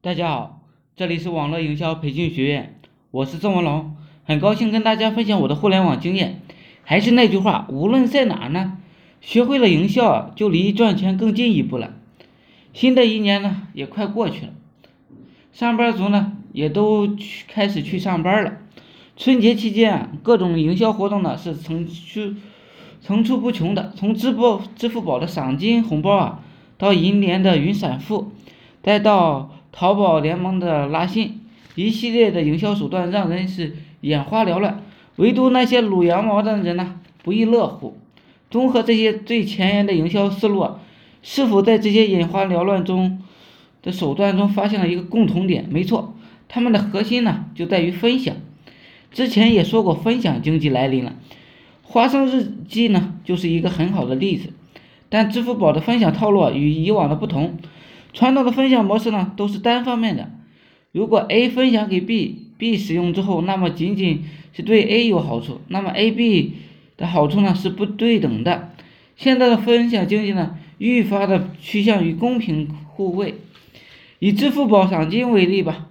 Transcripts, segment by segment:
大家好，这里是网络营销培训学院，我是郑文龙，很高兴跟大家分享我的互联网经验。还是那句话，无论在哪呢，学会了营销就离赚钱更近一步了。新的一年呢也快过去了，上班族呢也都去开始去上班了。春节期间啊，各种营销活动呢是层出层出不穷的，从支付支付宝的赏金红包啊，到银联的云闪付，再到淘宝联盟的拉新，一系列的营销手段让人是眼花缭乱，唯独那些撸羊毛的人呢不亦乐乎。综合这些最前沿的营销思路，是否在这些眼花缭乱中的手段中发现了一个共同点？没错，他们的核心呢就在于分享。之前也说过，分享经济来临了，花生日记呢就是一个很好的例子。但支付宝的分享套路与以往的不同。传统的分享模式呢，都是单方面的。如果 A 分享给 B，B 使用之后，那么仅仅是对 A 有好处，那么 A、B 的好处呢是不对等的。现在的分享经济呢，愈发的趋向于公平互惠。以支付宝赏金为例吧，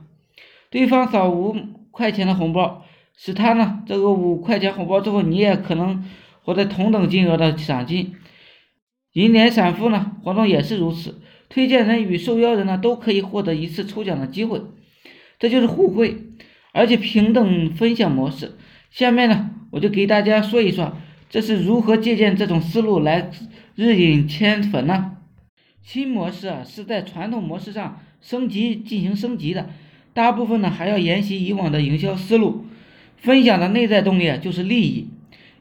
对方扫五块钱的红包，使他呢这个五块钱红包之后，你也可能获得同等金额的赏金。银联闪付呢活动也是如此。推荐人与受邀人呢都可以获得一次抽奖的机会，这就是互惠，而且平等分享模式。下面呢，我就给大家说一说，这是如何借鉴这种思路来日引千粉呢？新模式啊是在传统模式上升级进行升级的，大部分呢还要沿袭以往的营销思路。分享的内在动力啊就是利益，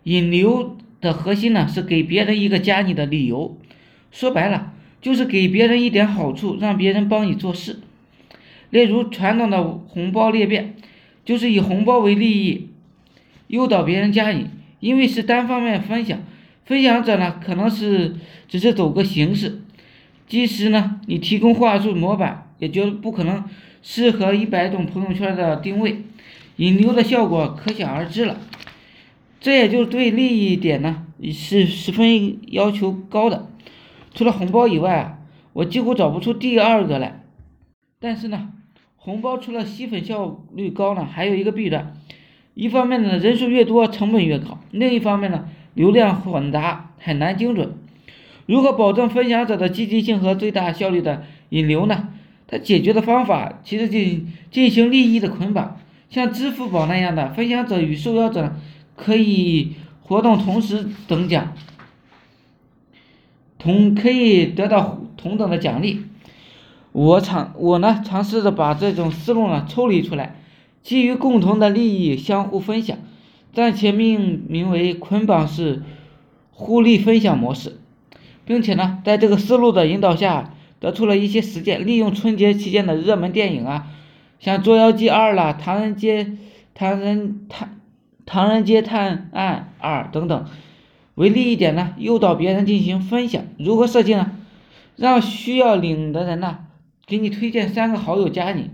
引流的核心呢是给别人一个加你的理由。说白了。就是给别人一点好处，让别人帮你做事。例如传统的红包裂变，就是以红包为利益，诱导别人加你。因为是单方面分享，分享者呢可能是只是走个形式，即使呢你提供话术模板，也绝不可能适合一百种朋友圈的定位，引流的效果可想而知了。这也就对利益点呢是十分要求高的。除了红包以外啊，我几乎找不出第二个来。但是呢，红包除了吸粉效率高呢，还有一个弊端。一方面呢，人数越多成本越高；另一方面呢，流量混杂很难精准。如何保证分享者的积极性和最大效率的引流呢？它解决的方法其实进进行利益的捆绑，像支付宝那样的分享者与受邀者可以活动同时等奖。同可以得到同等的奖励，我尝我呢尝试着把这种思路呢抽离出来，基于共同的利益相互分享，暂且命名为捆绑式互利分享模式，并且呢在这个思路的引导下，得出了一些实践，利用春节期间的热门电影啊，像《捉妖记二》啦，《唐人街唐人探唐人街探案二》等等。为利益点呢，诱导别人进行分享。如何设计呢？让需要领的人呢，给你推荐三个好友加你，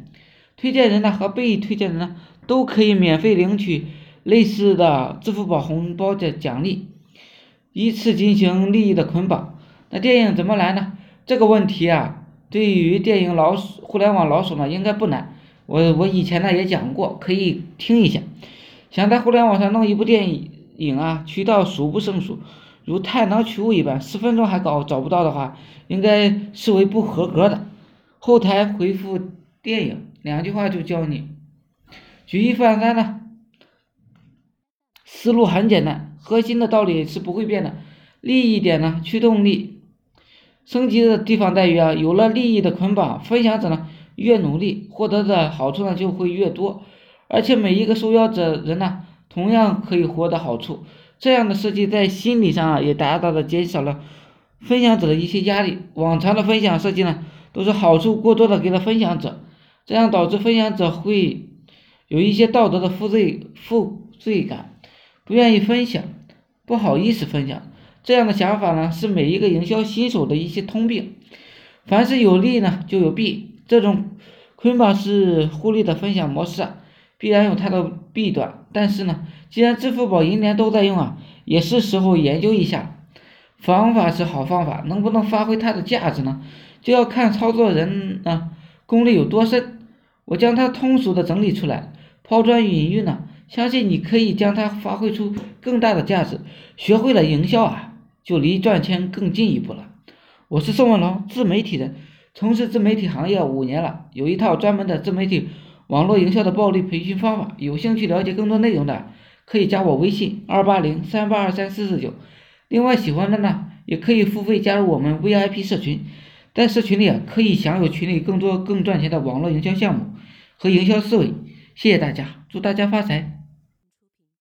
推荐人呢和被推荐人呢都可以免费领取类似的支付宝红包的奖励，依次进行利益的捆绑。那电影怎么来呢？这个问题啊，对于电影老手、互联网老手呢，应该不难。我我以前呢也讲过，可以听一下。想在互联网上弄一部电影。影啊，渠道数不胜数，如探囊取物一般，十分钟还搞找不到的话，应该视为不合格的。后台回复电影两句话就教你，举一反三呢。思路很简单，核心的道理是不会变的。利益点呢，驱动力升级的地方在于啊，有了利益的捆绑，分享者呢越努力，获得的好处呢就会越多，而且每一个受邀者人呢。同样可以获得好处，这样的设计在心理上啊也大大的减少了分享者的一些压力。往常的分享设计呢，都是好处过多的给了分享者，这样导致分享者会有一些道德的负罪负罪感，不愿意分享，不好意思分享。这样的想法呢，是每一个营销新手的一些通病。凡是有利呢，就有弊。这种捆绑式互利的分享模式啊。必然有它的弊端，但是呢，既然支付宝、银联都在用啊，也是时候研究一下。方法是好方法，能不能发挥它的价值呢？就要看操作人啊功力有多深，我将它通俗的整理出来，抛砖引玉呢。相信你可以将它发挥出更大的价值。学会了营销啊，就离赚钱更进一步了。我是宋文龙，自媒体人，从事自媒体行业五年了，有一套专门的自媒体网络营销的暴力培训方法。有兴趣了解更多内容的，可以加我微信二八零三八二三四四九。另外，喜欢的呢，也可以付费加入我们 VIP 社群，在社群里啊，可以享有群里更多更赚钱的网络营销项目和营销思维。谢谢大家，祝大家发财！